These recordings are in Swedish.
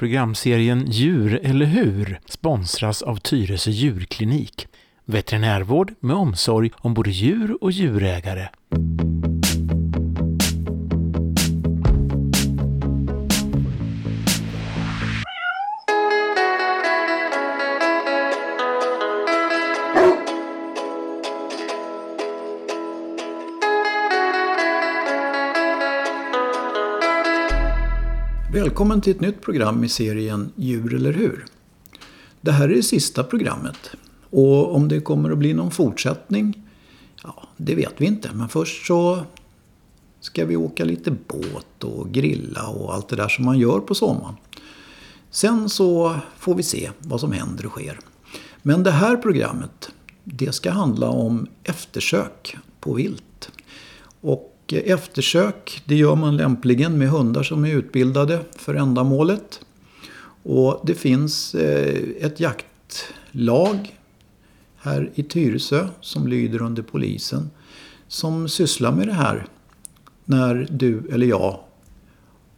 Programserien Djur eller hur sponsras av Tyresö djurklinik. Veterinärvård med omsorg om både djur och djurägare. Välkommen till ett nytt program i serien Djur eller hur? Det här är det sista programmet. Och om det kommer att bli någon fortsättning, ja, det vet vi inte. Men först så ska vi åka lite båt och grilla och allt det där som man gör på sommaren. Sen så får vi se vad som händer och sker. Men det här programmet, det ska handla om eftersök på vilt. Och eftersök det gör man lämpligen med hundar som är utbildade för ändamålet. Och det finns eh, ett jaktlag här i Tyresö som lyder under polisen som sysslar med det här när du eller jag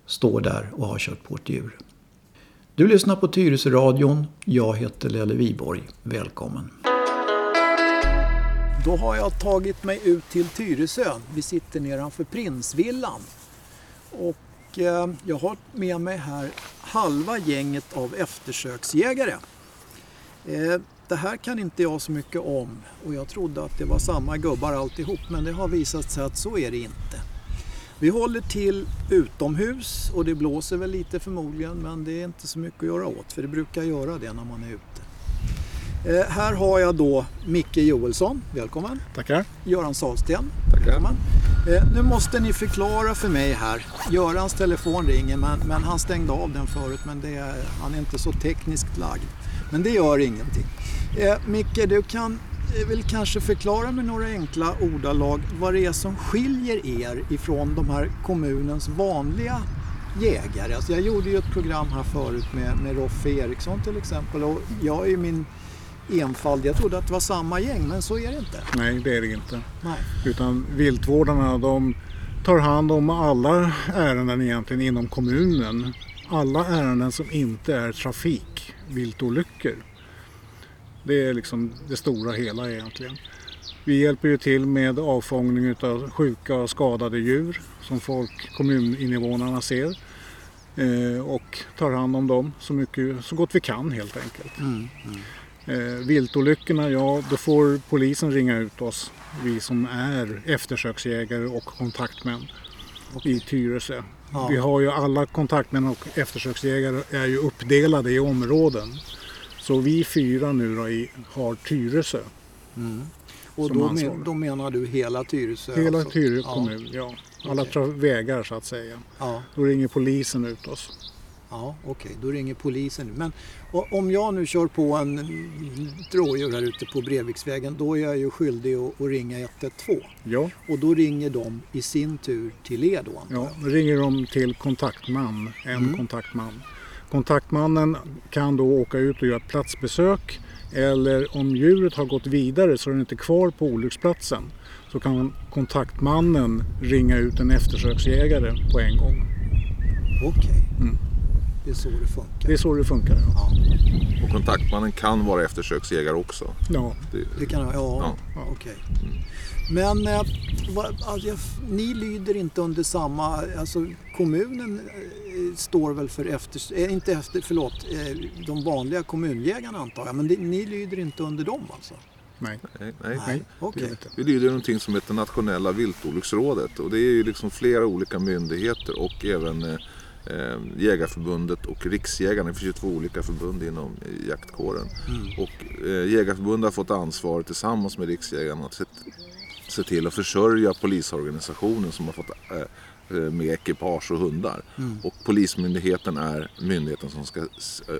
står där och har kört på ett djur. Du lyssnar på Tyresö-radion. Jag heter Lelle Viborg. Välkommen! Då har jag tagit mig ut till Tyresö. Vi sitter nedanför Prinsvillan. Och eh, jag har med mig här halva gänget av eftersöksjägare. Eh, det här kan inte jag så mycket om och jag trodde att det var samma gubbar alltihop men det har visat sig att så är det inte. Vi håller till utomhus och det blåser väl lite förmodligen men det är inte så mycket att göra åt för det brukar göra det när man är ute. Eh, här har jag då Micke Joelsson, välkommen. Tackar. Göran Sahlsten, Tackar. välkommen. Eh, nu måste ni förklara för mig här. Görans telefon ringer men, men han stängde av den förut men det han är inte så tekniskt lagd. Men det gör ingenting. Eh, Micke, du kan väl kanske förklara med några enkla ordalag vad det är som skiljer er ifrån de här kommunens vanliga jägare. Alltså jag gjorde ju ett program här förut med, med Roffe Eriksson till exempel och jag är ju min enfald. Jag trodde att det var samma gäng men så är det inte. Nej, det är det inte. Nej. Utan viltvårdarna de tar hand om alla ärenden egentligen inom kommunen. Alla ärenden som inte är trafik, viltolyckor. Det är liksom det stora hela egentligen. Vi hjälper ju till med avfångning av sjuka och skadade djur som folk, kommuninvånarna ser. Eh, och tar hand om dem så, mycket, så gott vi kan helt enkelt. Mm, mm. Eh, viltolyckorna, ja då får polisen ringa ut oss. Vi som är eftersöksjägare och kontaktmän i Tyresö. Ja. Vi har ju alla kontaktmän och eftersöksjägare är ju uppdelade i områden. Så vi fyra nu då i, har Tyresö. Mm. Och då, men, då menar du hela Tyresö? Hela alltså? Tyresö Ja. kommun, ja. Alla Okej. tra- vägar så att säga. Ja, Då ringer polisen ut oss. Ja okej. Då ringer polisen. nu. Men om jag nu kör på en rådjur här ute på Breviksvägen då är jag ju skyldig att, att ringa 112. Ja, Och då ringer de i sin tur till er då ja. Då ringer de till kontaktman, en Mm. kontaktman. Kontaktmannen kan då åka ut och göra ett platsbesök eller om djuret har gått vidare så är den inte kvar på olycksplatsen så kan kontaktmannen ringa ut en eftersöksjägare på en gång. Okej. Mm. Det är så det funkar. Det är så det funkar. Ja. Ja, Och kontaktmannen kan vara eftersöksjägare också. Ja. Det, det kan jag. Ja, Ja. okej. Men eh, vad, alltså, ni lyder inte under samma... Alltså kommunen eh, står väl för efter... Eh, inte efter... Förlåt. Eh, de vanliga kommunjägarna antar jag. Men det, ni lyder inte under dem alltså? Nej. nej, nej. Nej. gör vi lyder någonting som heter Nationella viltolycksrådet och det är ju liksom flera olika myndigheter och även eh, Jägarförbundet och Riksjägarna. Det finns ju två olika förbund inom eh, jaktkåren. Och eh, Jägarförbundet har fått ansvar tillsammans med Riksjägarna att se, se till att försörja polisorganisationen som har fått eh, eh, med ekipage och hundar. Och Polismyndigheten är myndigheten som ska eh,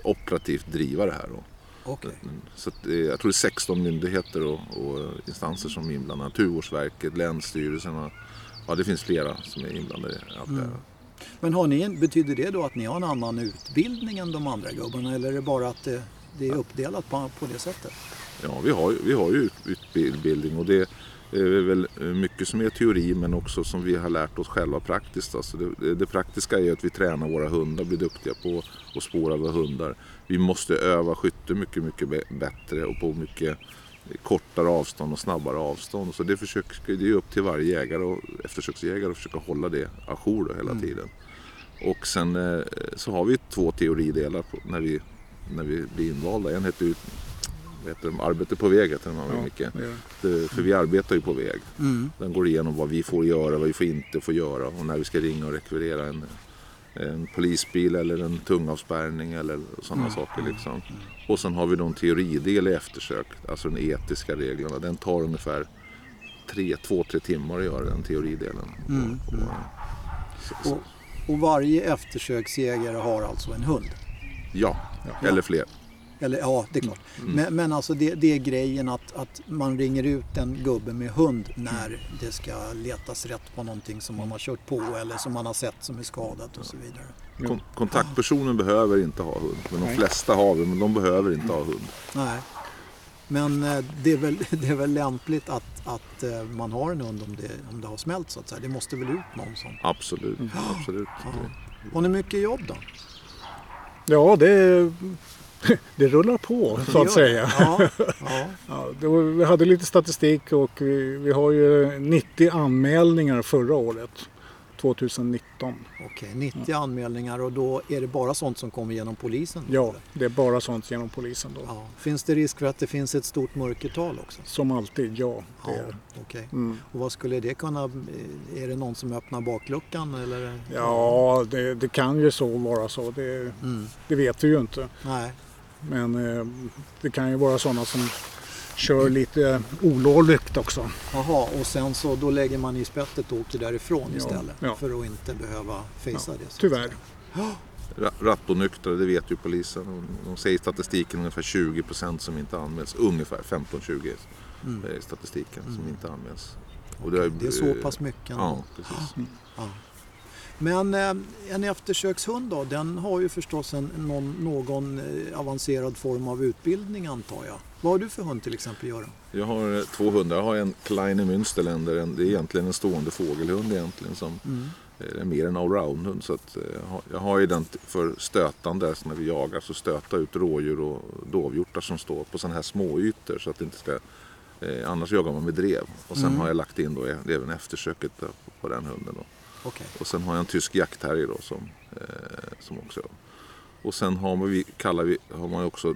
operativt driva det här. Då. Okej. Så eh, jag tror det är 16 myndigheter och, och instanser som är inblandade. Naturvårdsverket, Länsstyrelserna. Ja, det finns flera som är inblandade i allt det här. Men har ni, betyder det då att ni har en annan utbildning än de andra gubbarna? Eller är det bara att det, det är uppdelat på, på det sättet? Ja, vi har, ju- vi har ju utbildning och det, Det är väl mycket som är teori men också som vi har lärt oss själva praktiskt. Alltså det, det praktiska är att vi tränar våra hundar, blir duktiga på att spåra våra hundar. Vi måste öva skytte mycket, mycket bättre och på mycket kortare avstånd och snabbare avstånd. Så det, försöker, det är upp till varje jägare och eftersöksjägare att försöka hålla det ajour hela mm. tiden. Och sen eh, så har vi två teoridelar på, när, vi, när vi blir invalda. En heter heter de, Arbete på väg heter den ja, mycket. Det, för vi arbetar ju på väg. Mm. Den går igenom vad vi får göra, vad vi får inte få göra och när vi ska ringa och rekvirera en, en polisbil eller en tungavspärrning eller sådana mm. saker. Liksom. Och sen har vi då en teoridel i eftersök, alltså de etiska reglerna. Den tar ungefär tre, två, tre timmar att göra den teoridelen. Mm. Och, så, och, och varje eftersöksjägare har alltså en hund? Ja, ja. eller fler. Eller ja, det är klart. Mm. Men, men alltså det, det, är grejen att, att man ringer ut en gubbe med hund när det ska letas rätt på någonting som man har kört på eller som man har sett som är skadat och så vidare. Kon kontaktpersonen ah. behöver inte ha hund. Men de Nej. flesta har det, men de behöver inte ha hund. Nej. Men eh, det är väl, det är väl lämpligt att, att eh, man har en hund om det, om det har smält så att säga. Det måste väl ut någon som... Absolut. Mm. Absolut. Ja. Har ni mycket jobb då? Ja, det det rullar på så att säga. Ja, ja. ja, vi hade lite statistik och vi, vi har ju 90 anmälningar förra året. 2019. Okej, 90 ja. anmälningar och då är det bara sånt som kommer genom polisen? Ja, eller? det är bara sånt genom polisen då. Finns det risk för att det finns ett stort mörkertal också? Som alltid, ja. Det ja är. Okay. Mm. Och vad skulle det kunna... Är det någon som öppnar bakluckan eller? Ja, det, det kan ju så vara så. Det, mm. det vet vi ju inte. Nej. Men eh, det kan ju vara sådana som kör lite olovligt också. Jaha, och sen så då lägger man i spettet och åker därifrån ja, istället ja. för att inte behöva fejsa ja, det. Tyvärr. Rattonyktra, det vet ju polisen. De säger i statistiken ungefär 20 procent som inte anmäls. Ungefär 15-20 mm. är statistiken mm. som inte anmäls. Och det, är, det är så pass mycket. Ja, precis. Mm. Men eh, en eftersökshund då, den har ju förstås en, någon, någon eh, avancerad form av utbildning antar jag. Vad har du för hund till exempel Göran? Jag har eh, två hundar. Jag har en Kleine Münsterländer. Det är egentligen en stående fågelhund egentligen som mm. är mer en allround-hund. Så att, jag har ju den för stötande, så när vi jagar så stöta ut rådjur och dovhjortar som står på sådana här små ytor så att det inte ska Annars jagar man med drev. Och sen mm. har jag lagt in då även eftersöket på den hunden. Då. Okay. Och sen har jag en tysk jaktterrier då som, eh, som också... Och sen har man, kallar vi, har man också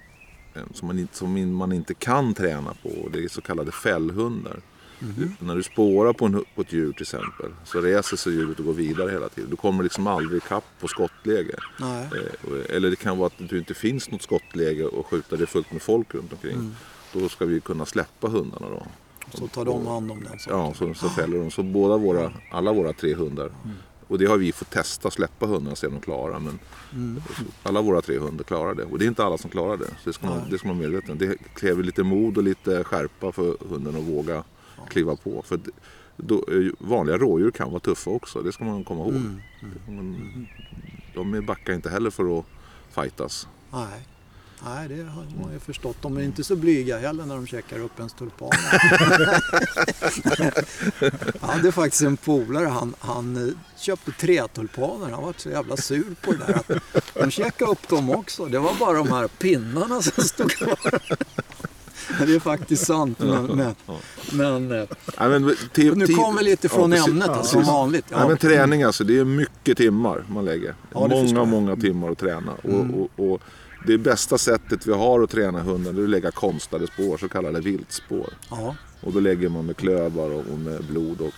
som man, inte, som man inte kan träna på. Det är så kallade fällhundar. Mm -hmm. När du spårar på, en, på ett djur till exempel så reser sig djuret och går vidare hela tiden. Du kommer liksom aldrig kapp på skottläge. Eh, eller det kan vara att det inte finns något skottläge och skjuta det fullt med folk runt omkring. Mm. Då ska vi kunna släppa hundarna då. Så tar de hand om den saken? Ja, så, så fäller de. Så båda våra, alla våra tre hundar. Mm. Och det har vi fått testa, släppa hundarna och se om de klarar. Men mm. alla våra tre hundar klarar det. Och det är inte alla som klarar det. Så det ska man, det ska man vara medveten Det kräver lite mod och lite skärpa för hunden att våga ja. kliva på. För då, vanliga rådjur kan vara tuffa också, det ska man komma ihåg. Mm. Mm. De backar inte heller för att fightas. Nej. Nej, det har man ju förstått. De är inte så blyga heller när de käkar upp ens tulpaner. jag hade faktiskt en polare, han, han eh, köpte tre tulpaner. Han var så jävla sur på det där. Att de käkade upp dem också. Det var bara de här pinnarna som stod kvar. Det är faktiskt sant. Men, men, men, eh, ja, men nu kommer vi lite från ja, ämnet ja, som vanligt. Ja. Ja, men träning alltså, det är mycket timmar man lägger. många, många timmar att träna. Mm. Och, och, och det bästa sättet vi har att träna hunden är att lägga konstlade spår, så kallade viltspår. Ja. Och då lägger man med klövar och med blod. Och,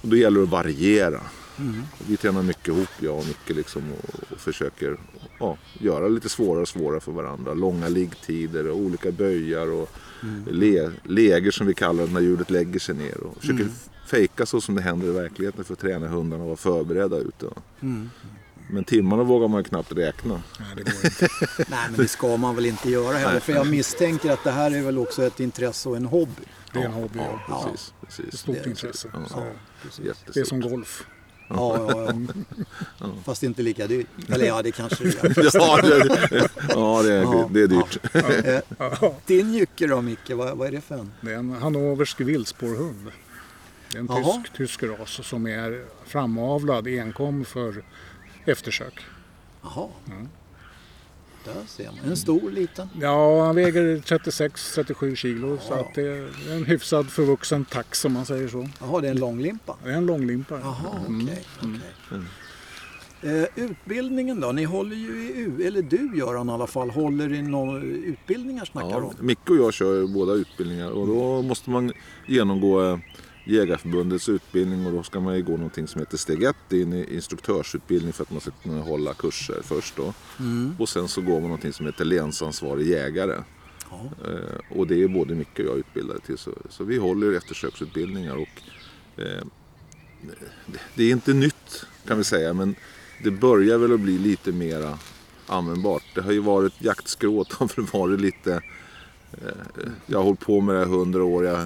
och då gäller det att variera. Mm. Vi tränar mycket ihop, jag och Micke, liksom, och, och försöker ja, göra lite svårare och svårare för varandra. Långa liggtider och olika böjar och mm. le, läger som vi kallar det när hjulet lägger sig ner. Och försöker mm. fejka så som det händer i verkligheten för att träna hundarna och vara förberedda ute. Mm. Men timmarna vågar man ju knappt räkna. Nej, det går inte. Nej, men det ska man väl inte göra heller. För jag misstänker att det här är väl också ett intresse och en hobby. Det är en hobby, ja. ja precis, precis. Ett stort intresse. Ja, det är som golf. Ja, ja, ja. Fast inte lika dyrt. Eller ja, det kanske det är. Ja, det, ja, det, är, det är dyrt. Eh, Din jycke då Micke, vad, vad är det för en? Det är en hannoversk vildspårhund. Det är en tysk, tysk ras som är framavlad enkom för eftersök. Jaha. Där ser man. En stor, liten. Ja, han väger 36-37 kilo så att det är en hyfsad förvuxen tax om man säger så. Jaha, det är en långlimpa. Det är en långlimpa. Jaha, okej. okej. Eh, utbildningen då? Ni håller ju i U, eller du Göran i alla fall, håller i några utbildningar snackar du Ja, om. Micke och jag kör båda utbildningar och då måste man genomgå eh, Jägarförbundets utbildning och då ska man ju gå någonting som heter steg 1. Det är en instruktörsutbildning för att man ska kunna hålla kurser först då. Och sen så går man någonting som heter länsansvarig jägare. Eh, och det är både Micke och jag utbildade till. Så, så vi håller eftersöksutbildningar och eh, det, är inte nytt kan vi säga men det börjar väl att bli lite mera användbart. Det har ju varit jaktskrået har varit lite jag har hållit på med det här hundra år. Jag,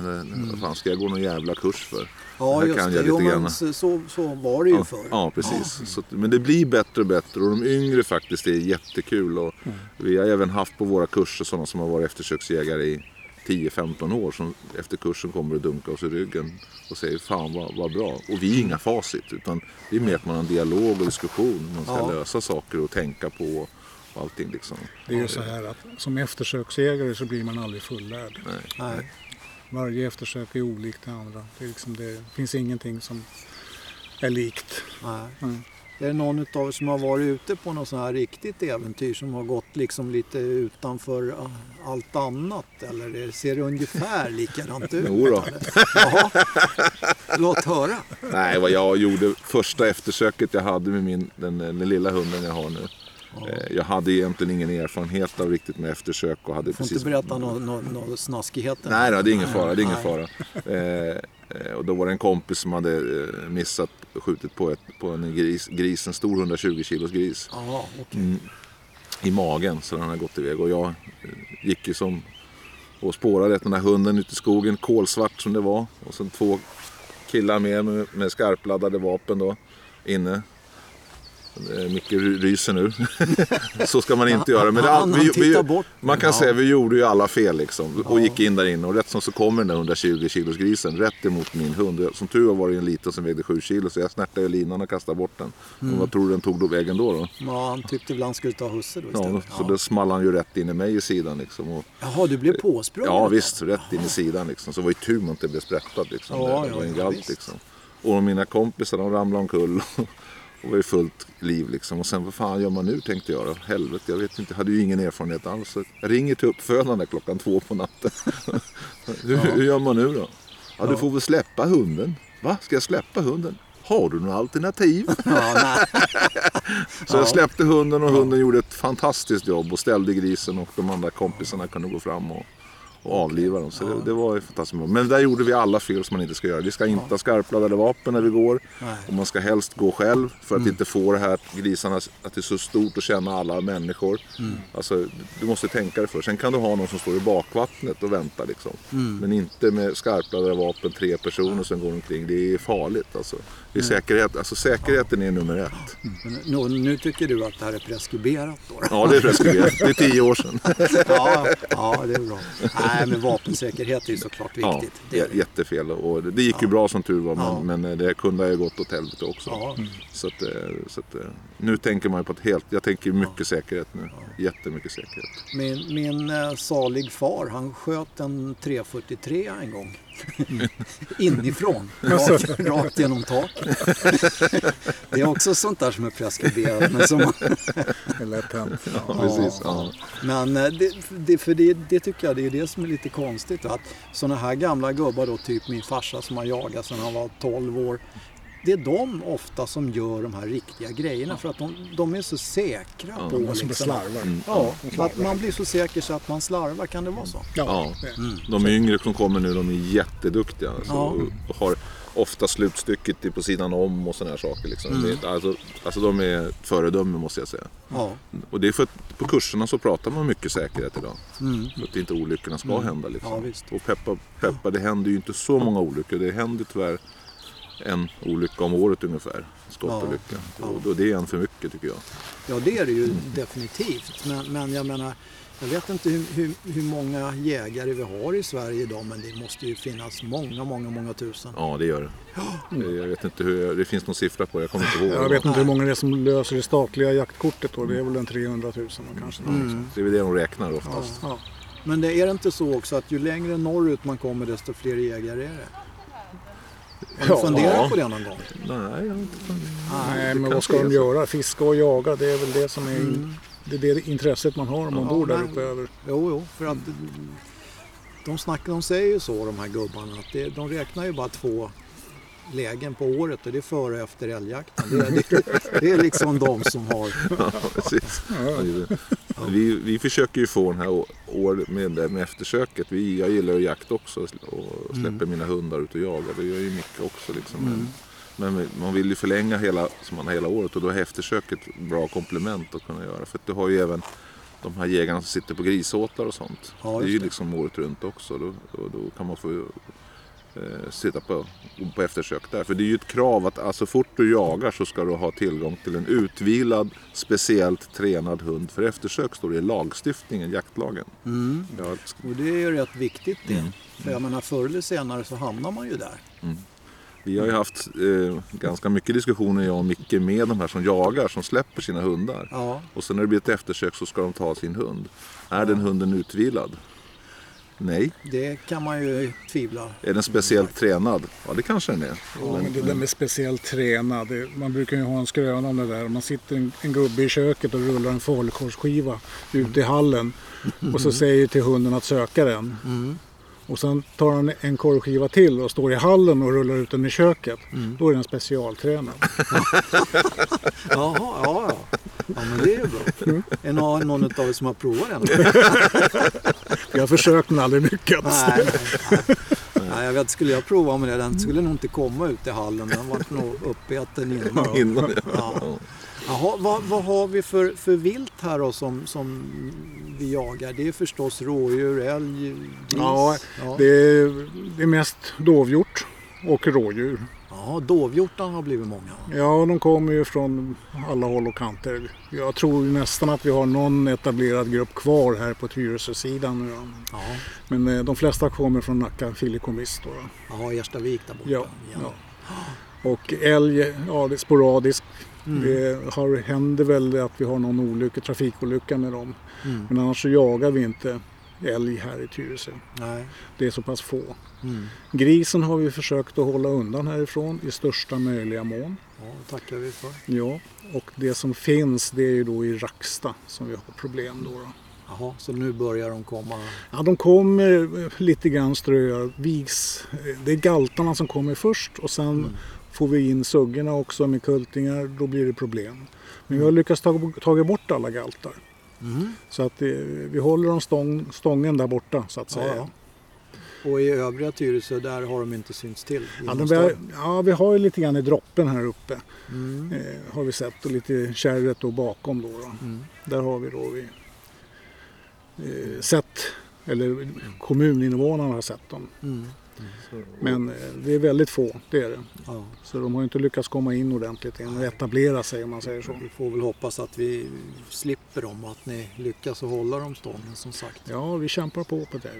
Vad fan ska jag gå någon jävla kurs för? Ja, här just kan det. jag Jo, lite men grann. så, så, så var det ju Ja, förr. ja precis. Så, att- men det blir bättre och bättre och de yngre faktiskt det är jättekul. Och Vi har även haft på våra kurser sådana som har varit eftersöksjägare i 10-15 år som efter kursen kommer och dunkar oss i ryggen och säger fan vad, vad bra. Och vi är inga facit utan det är mer att man har en dialog och diskussion. Man ska Ja. lösa saker och tänka på och allting liksom. Det är ju så här att som eftersöksjägare så blir man aldrig fullärd. Nej. Varje eftersök är olikt det andra. Det, är liksom, det finns ingenting som är likt. Nej. Mm. Är det någon av er som har varit ute på något sånt här riktigt äventyr som har gått liksom lite utanför ah, allt annat? Eller det- ser det ungefär likadant ut? Jo då. Jaha. Låt höra. Nej, vad jag gjorde första eftersöket jag hade med min, den, den lilla hunden jag har nu. Eh, Jag hade egentligen ingen erfarenhet av riktigt med eftersök och hade Får precis... inte berätta några nå, nå snaskigheter. Nej, då, det är ingen fara. Det är ingen fara. Eh, eh, och då var det en kompis som hade eh, missat och skjutit på, ett, på en gris, gris, en stor 120 kilos gris Jaha, okej. Mm. i magen. Så den hade gått iväg. Och jag gick ju som och spårade den här hunden ute i skogen, kolsvart som det var. Och sen två killar med, med, med skarpladdade vapen då inne. Eh, Micke ry- ryser nu. så ska man inte göra. Men det, vi, vi, man kan Ja. säga att vi gjorde ju alla fel liksom. Och gick in där inne och rätt som så kommer den där 120 kilos grisen rätt emot min hund. Som tur var var det en liten som vägde 7 kilo så jag snärtade i linan och kastade bort den. Mm. Och vad tror du den tog då vägen då? då? Ja, han tyckte väl han skulle ta husse då Ja, istället. så då small han ju rätt in i mig i sidan liksom. Och, Jaha, du blev påsprungen? Ja visst, rätt in i sidan liksom. Så var ju tur man inte blev sprättad liksom. Ja, det ja, var en ja, galt liksom. Och mina kompisar de ramlade omkull. Och var i fullt liv liksom. Och sen vad fan gör man nu tänkte jag då? Helvete, jag vet inte. Jag hade ju ingen erfarenhet alls. Så jag ringer till uppfödaren klockan två på natten. hur, hur gör man nu då? Ja, du får väl släppa hunden. Va? Ska jag släppa hunden? Har du några alternativ? Ja. Så jag släppte hunden och hunden gjorde ett fantastiskt jobb och ställde grisen och de andra kompisarna kunde gå fram och, och avliva dem. Så det, det var ju fantastiskt bra. Men där gjorde vi alla fel som man inte ska göra. Vi ska inte ha skarpladdade vapen när vi går. Nej. Och man ska helst gå själv för att inte få det här att grisarna, att det är så stort att känna alla människor. Alltså, du måste tänka dig för. Sen kan du ha någon som står i bakvattnet och väntar liksom. Men inte med skarpladdade vapen, tre personer som går omkring. Det är farligt alltså. Det är säkerhet, alltså säkerheten är nummer ett. Men nu, nu tycker du att det här är preskriberat då? Ja, det är preskriberat. Det är tio år sedan. Ja, ja, det är bra. Nej, men vapensäkerhet är ju såklart Ja, viktigt. Det är j- det. jättefel. Och det gick ju bra som tur var, men, Ja. men det kunde ha ju gått åt helvete också. Ja. Så, att, eh, så att, eh, nu tänker man ju på ett helt... Jag tänker mycket säkerhet nu. Jättemycket säkerhet. Min, min eh, salig far, han sköt en 343 en gång. Inifrån, rakt, rakt genom taket. Det är också sånt där som är preskriberat. Men, som, Det är lätt hänt. Ja, precis. Ja. men det, det, för det, det tycker jag det är det som är lite konstigt. Att sådana här gamla gubbar då, typ min farsa som har jagat sedan han var 12 år. Det är de ofta som gör de här riktiga grejerna för att de, de är så säkra på De liksom, slarvar. Ja, att man blir så säker så att man slarvar, kan det vara så? Ja. det- De yngre som kommer nu, de är jätteduktiga. Alltså, Ja. och har ofta slutstycket i- på sidan om och sådana här saker. Liksom. Det är, alltså, alltså, de är föredöme måste jag säga. Ja, Och det är för att på kurserna så pratar man mycket säkerhet idag. För att inte olyckorna ska hända. Liksom. Ja. Och peppa, peppa, det händer ju inte så många olyckor. Det händer tyvärr en olycka om året ungefär. Skottolycka. Ja. Och det är en för mycket tycker jag. Ja, det är det ju definitivt. Men, men jag menar, jag vet inte hur, hur, hur många jägare vi har i Sverige idag, men det måste ju finnas många, många, många tusen. Ja, det gör det. Jag vet inte hur, det finns någon siffra på det, jag kommer inte ihåg. Jag vet inte hur många det är som löser det statliga jaktkortet då. Det är väl en 300 000 kanske. Mm. Det är väl det de räknar oftast. Ja. Men det är det inte så också att ju längre norrut man kommer desto fler jägare är det? Har du Ja. funderat på det någon gång? Nej, jag vet inte. Nej, men vad ska de göra? Fiska och jaga, det är väl det som är Mm. Det, är det intresset man har om man Ja, bor där men- uppe över. Jo, jo, för att de, snackar, de säger ju så de här gubbarna att det, de räknar ju bara två lägen på året och det är före och efter älgjakten. Det, är- det, det är liksom de som har... Ja, precis. Vi, vi försöker ju få den här år med, med eftersöket. Vi, jag gillar ju jakt också och släpper mina hundar ut och jagar. Det gör ju Micke också. Liksom. Men, men man vill ju förlänga hela, som man har hela året och då är eftersöket ett bra komplement att kunna göra. För att du har ju även de här jägarna som sitter på grisåtlar och sånt. Ja, det är just ju det. liksom året runt också. Då, och då kan man få eh, sitta på, på eftersök där. För det är ju ett krav att alltså, fort du jagar så ska du ha tillgång till en utvilad, speciellt tränad hund för eftersök står det i lagstiftningen, jaktlagen. Mm. Ja, Och det är ju rätt viktigt det. För jag menar förr eller senare så hamnar man ju där. Vi har ju haft eh, ganska mycket diskussioner jag och Micke med de här som jagar, som släpper sina hundar. Ja, Och sen när det blir ett eftersök så ska de ta sin hund. Är den hunden utvilad? Nej. det kan man ju tvivla. Är den speciellt tränad? Ja, det kanske den är. Ja, men det där med speciellt tränad, man brukar ju ha en skröna om det där. Man sitter en, en gubbe i köket och rullar en falukorvsskiva ute i hallen och så säger till hunden att söka den. Och sen tar han en korvskiva till och står i hallen och rullar ut den i köket. Då är den specialtränad. Jaha, ja, ja. Ja, men det är ju bra. Är någon, någon av er som har provat den? Jag har försökt men aldrig lyckats. Nej, nej, nej. nej, jag vet, skulle jag prova med det, den skulle nog inte komma ut i hallen. Den var nog uppäten innan. Innan, ja. Ja. Jaha, vad, vad har vi för, för vilt här då som, som vi jagar? Det är förstås rådjur, älg, gris. Ja, ja. Det är, det är mest dovhjort och rådjur. ja dovhjortarna har blivit många. Ja, de kommer ju från alla håll och kanter. Jag tror nästan att vi har någon etablerad grupp kvar här på Tyresö-sidan nu. Ja, Men eh, de flesta kommer från Nacka filikomist då. då. ja Erstavik där borta. Ja, ja. Och älg, ja det är sporadiskt. Det har, händer väl att vi har någon olycka, trafikolycka med dem. Mm. Men annars så jagar vi inte älg här i Tyresö. Nej. Det är så pass få. Mm. Grisen har vi försökt att hålla undan härifrån i största möjliga mån. Ja, det tackar vi för. Ja, och det som finns det är ju då i Racksta som vi har problem då. då. Jaha, så nu börjar de komma. Ja, de kommer lite grann. Eh, Det är galtarna som kommer först och sen får vi in suggorna också med kultingar. Då blir det problem. Men vi har lyckats ta, ta bort alla galtar. Mm. Så att eh, vi håller dem stång, stången där borta så att säga. ja. Och i övriga Tyresö, där har de inte synts till? Ja, vi, ja, vi har ju lite grann i droppen här uppe. Mm. Eh, har vi sett och lite kärret då bakom då. då. Mm. Där har vi då vi, eh, sett, eller kommuninvånarna har sett dem. Mm. Men eh, det är väldigt få, det är det. Ja. Så de har inte lyckats komma in ordentligt än och etablera sig om man säger så. Vi får väl hoppas att vi slipper dem och att ni lyckas hålla dem stången som sagt. Ja, vi kämpar på på det.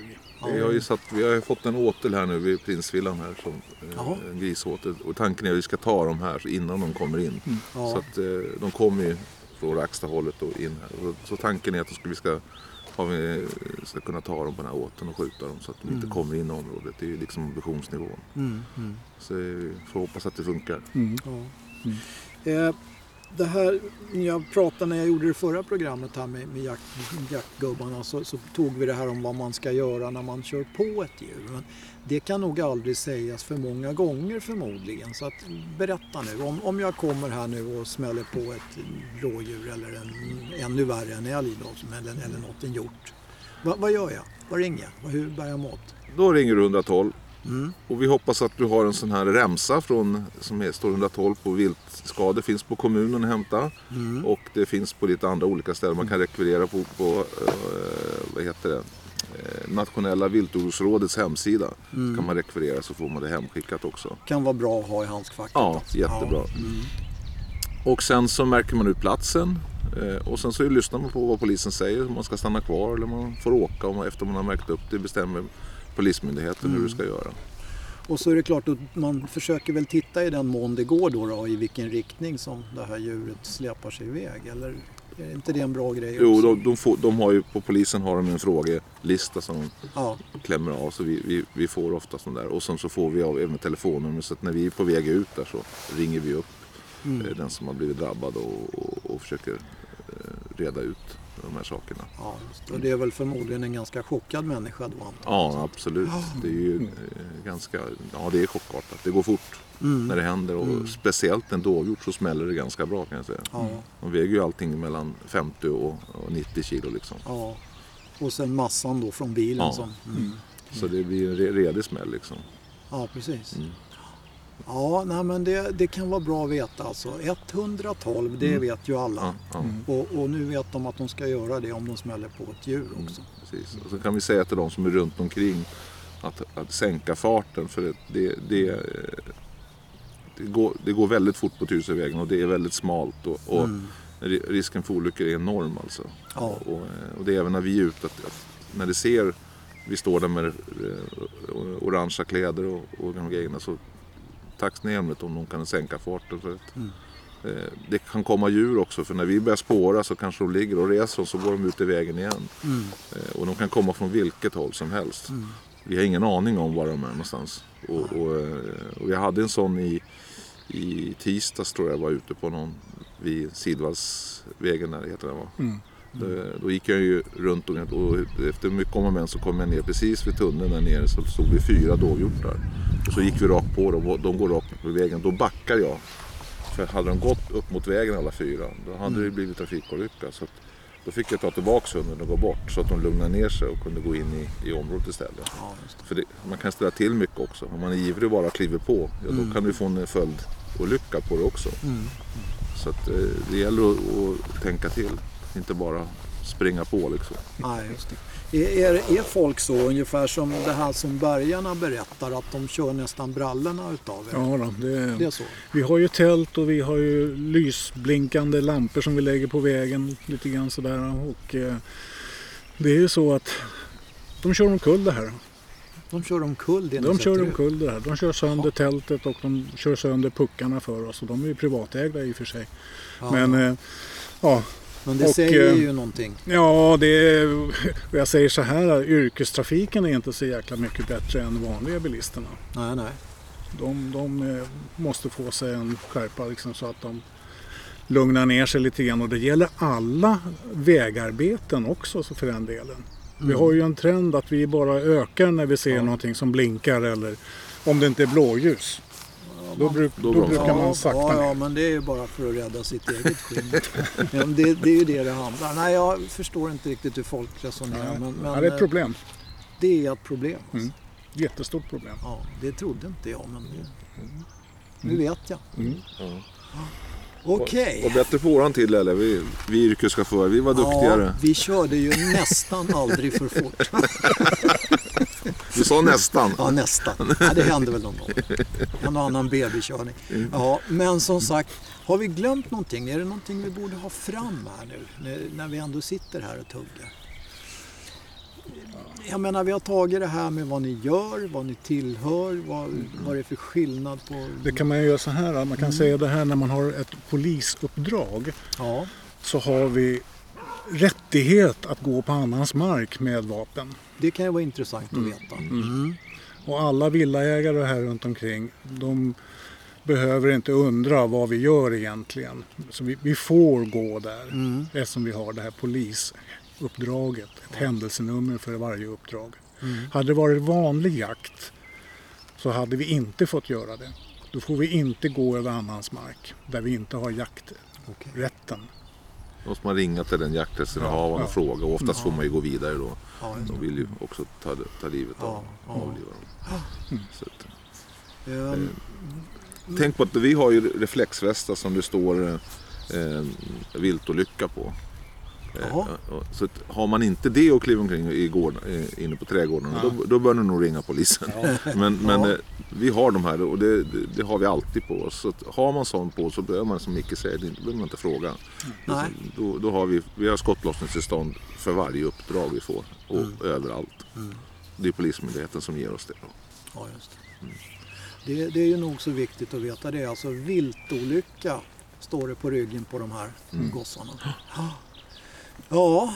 Vi har ju satt, vi har ju fått en åtel här nu vid Prinsvillan här. Som, eh, en grisåtel. Och tanken är att vi ska ta dem här innan de kommer in. Ja. Så att eh, de kommer ju från Rackstahållet och in här. Så tanken är att vi ska, har vi, ska kunna ta dem på den här åteln och skjuta dem så att de inte kommer in i området. Det är ju liksom ambitionsnivån. Mm. Mm. Så vi får hoppas att det funkar. Ja. Eh, det här, när jag pratade när jag gjorde det förra programmet här med, med jakt, jaktgubbarna så, så tog vi det här om vad man ska göra när man kör på ett djur. Men det kan nog aldrig sägas för många gånger förmodligen. Så att, berätta nu, om, om jag kommer här nu och smäller på ett rådjur eller en, ännu värre en älg då, eller, eller något, en hjort. Va, vad gör jag? Vad ringer jag? Hur bär jag mig åt? Då ringer du 112 Mm. och vi hoppas att du har en sån här remsa från, som står 112 på viltskador. finns på kommunen att hämta och det finns på lite andra olika ställen. Man kan rekvirera på, på eh, vad heter det? Eh, Nationella viltolycksrådets hemsida. kan man rekvirera så får man det hemskickat också. Kan vara bra att ha i handskfacket. Ja, alltså. jättebra. Ja. Mm. Och sen så märker man ut platsen. eh, Och sen så lyssnar man på vad polisen säger. Om man ska stanna kvar eller man får åka om, efter man har märkt upp det. bestämmer Polismyndigheten hur du ska göra. Och så är det klart att man försöker väl titta i den mån det går då, då i vilken riktning som det här djuret släpar sig iväg. Eller är inte det en bra grej Jo, också? de, de, får, de har ju, på polisen har de en frågelista som de Ja, klämmer av. Så vi, vi, vi får ofta sån där. Och sen så får vi av även telefonnummer. Så att när vi är på väg ut där så ringer vi upp Mm. eh, den som har blivit drabbad och, och, och försöker eh, reda ut de här sakerna. ja. Och det är väl förmodligen en ganska chockad människa då antar. Ja, absolut. Det är ju eh, ganska, ja det är chockartat. Det går fort Mm. när det händer och speciellt en dovhjort så smäller det ganska bra kan jag säga. Ja, De väger ju allting mellan 50 och, och 90 kilo liksom. ja. Och sen massan då från bilen Ja. som... Mm. Så det blir en re- redig smäll liksom. Ja, precis. Mm. Ja, nej, men det, det kan vara bra att veta alltså. 112, det vet ju alla. Mm. Ja, ja. Och, och nu vet de att de ska göra det om de smäller på ett djur Mm. också. Precis. Och så kan vi säga till de som är runt omkring att, att sänka farten för det, det, det, det, går, det går väldigt fort på Tyresövägen och det är väldigt smalt och, och Mm. ri- risken för olyckor är enorm alltså. Ja. Och, och det är även när vi är ute, att, att när det ser, vi står där med eh, orangea kläder och, och de grejerna så tacksamhet om de kan sänka farten. För att, Mm. eh, det kan komma djur också för när vi börjar spåra så kanske de ligger och reser och så går de ut i vägen igen. Mm. Eh, Och de kan komma från vilket håll som helst. Mm. Vi har ingen aning om var de är någonstans. Och, och, och jag hade en sån i, i tisdags tror jag var ute på någon vid Sidvallsvägen där heter det va? Mm. Då, då gick jag ju runt och, och efter mycket om och men så kom jag ner precis vid tunneln där nere så stod det fyra dovhjortar. Och så gick vi rakt på dem och de går rakt på vägen. Då backar jag. För hade de gått upp mot vägen alla fyra då hade det blivit trafikolycka. Så då fick jag ta tillbaka hunden och gå bort så att de lugnade ner sig och kunde gå in i, i området istället. Ja, det. För det, man kan ställa till mycket också. Om man är ivrig och bara kliver på, ja, då kan du få en följdolycka på det också. Mm. Så att, eh, det gäller att, att tänka till. Inte bara springa på liksom. Nej, just det. Är, är, är folk så ungefär som det här som bergarna berättar att de kör nästan brallorna utav er? Ja, då, det, Det är så? vi har ju tält och vi har ju lysblinkande lampor som vi lägger på vägen lite grann sådär. Och, eh, det är ju så att de kör omkull det här. De kör omkull det De kör omkull det här. De kör sönder tältet och de kör sönder puckarna för oss. Och de är ju privatägda i och för sig. Ja, Men eh, ja, men det och, säger eh, ju någonting. Ja, det är, jag säger så här, yrkestrafiken är inte så jäkla mycket bättre än vanliga bilisterna. Nej, nej. De, de eh, måste få sig en skärpa liksom, så att de lugnar ner sig lite grann. Och det gäller alla vägarbeten också så för den delen. Vi Mm. har ju en trend att vi bara ökar när vi ser Ja. någonting som blinkar eller om det inte är blåljus. Då, bruk, Då då, brukar ja, man sakta ja, ner. ja, men det är ju bara för att rädda sitt eget skinn. ja, det, det är ju det det handlar Nej, jag förstår inte riktigt hur folk resonerar. Ja, Men, men ja, det är ett eh, problem. det är ett problem. Alltså. Mm. Jättestort problem. Ja, det trodde inte jag, men det, nu vet jag. Ja. Okej. Och bättre på våran till eller? Vi, vi yrkeschaufförer, vi var duktigare. Ja, vi körde ju nästan aldrig för fort. Du sa nästan. Ja, nästan. Ja, det hände väl någon gång. En och annan babykörning. Ja, men som sagt, har vi glömt någonting? Är det någonting vi borde ha fram här nu när vi ändå sitter här och tuggar? Jag menar, vi har tagit det här med vad ni gör, vad ni tillhör, vad, vad det är för skillnad på... Det kan man ju göra så här, man Mm. kan säga det här när man har ett polisuppdrag Ja, så har vi rättighet att gå på annans mark med vapen. det kan ju vara intressant att veta. Mm. Och alla villaägare här runt omkring de behöver inte undra vad vi gör egentligen. Så vi, vi får gå där Mm. eftersom vi har det här polisuppdraget. Ett händelsenummer för varje uppdrag. Mm. Hade det varit vanlig jakt så hade vi inte fått göra det. Då får vi inte gå över annans mark där vi inte har jakträtten. Då måste man ringa till den jakträttsinnehavaren och Ja. fråga. Och oftast får man ju gå vidare då. Ja, De vill ju också ta, ta livet av Ja, ja. avliva dem. Det. Ehm, Tänk på att vi har ju reflexvästar som det står eh, viltolycka på. Jaha. Eh, Så har man inte det att kliva omkring i gård, eh, inne på trädgårdarna, då, då bör ni nog ringa polisen. Men, men Ja. eh, vi har de här och det, det, har vi alltid på oss. Så har man sånt på så behöver man som Micke säger, det behöver man inte fråga. Nej. Då, då har vi, vi har skottlossningstillstånd för varje uppdrag vi får och Mm. överallt. Det är Polismyndigheten som ger oss det. Då. Ja, just det. Det, det är ju nog så viktigt att veta det. Alltså viltolycka står det på ryggen på de här gossarna. Ja,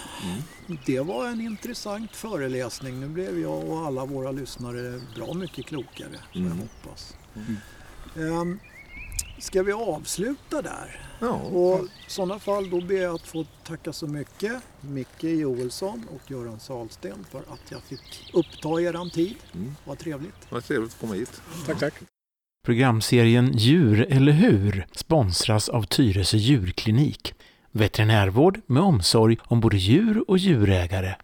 det var en intressant föreläsning. Nu blev jag och alla våra lyssnare bra mycket klokare, får jag hoppas. Ehm, ska vi avsluta där? Ja, Och i sådana fall då ber jag att få tacka så mycket Micke Joelsson och Göran Salsten för att jag fick uppta eran tid. Vad trevligt. vad trevligt att komma hit. Tack, tack. Programserien Djur eller hur sponsras av Tyresö djurklinik. Veterinärvård med omsorg om både djur och djurägare.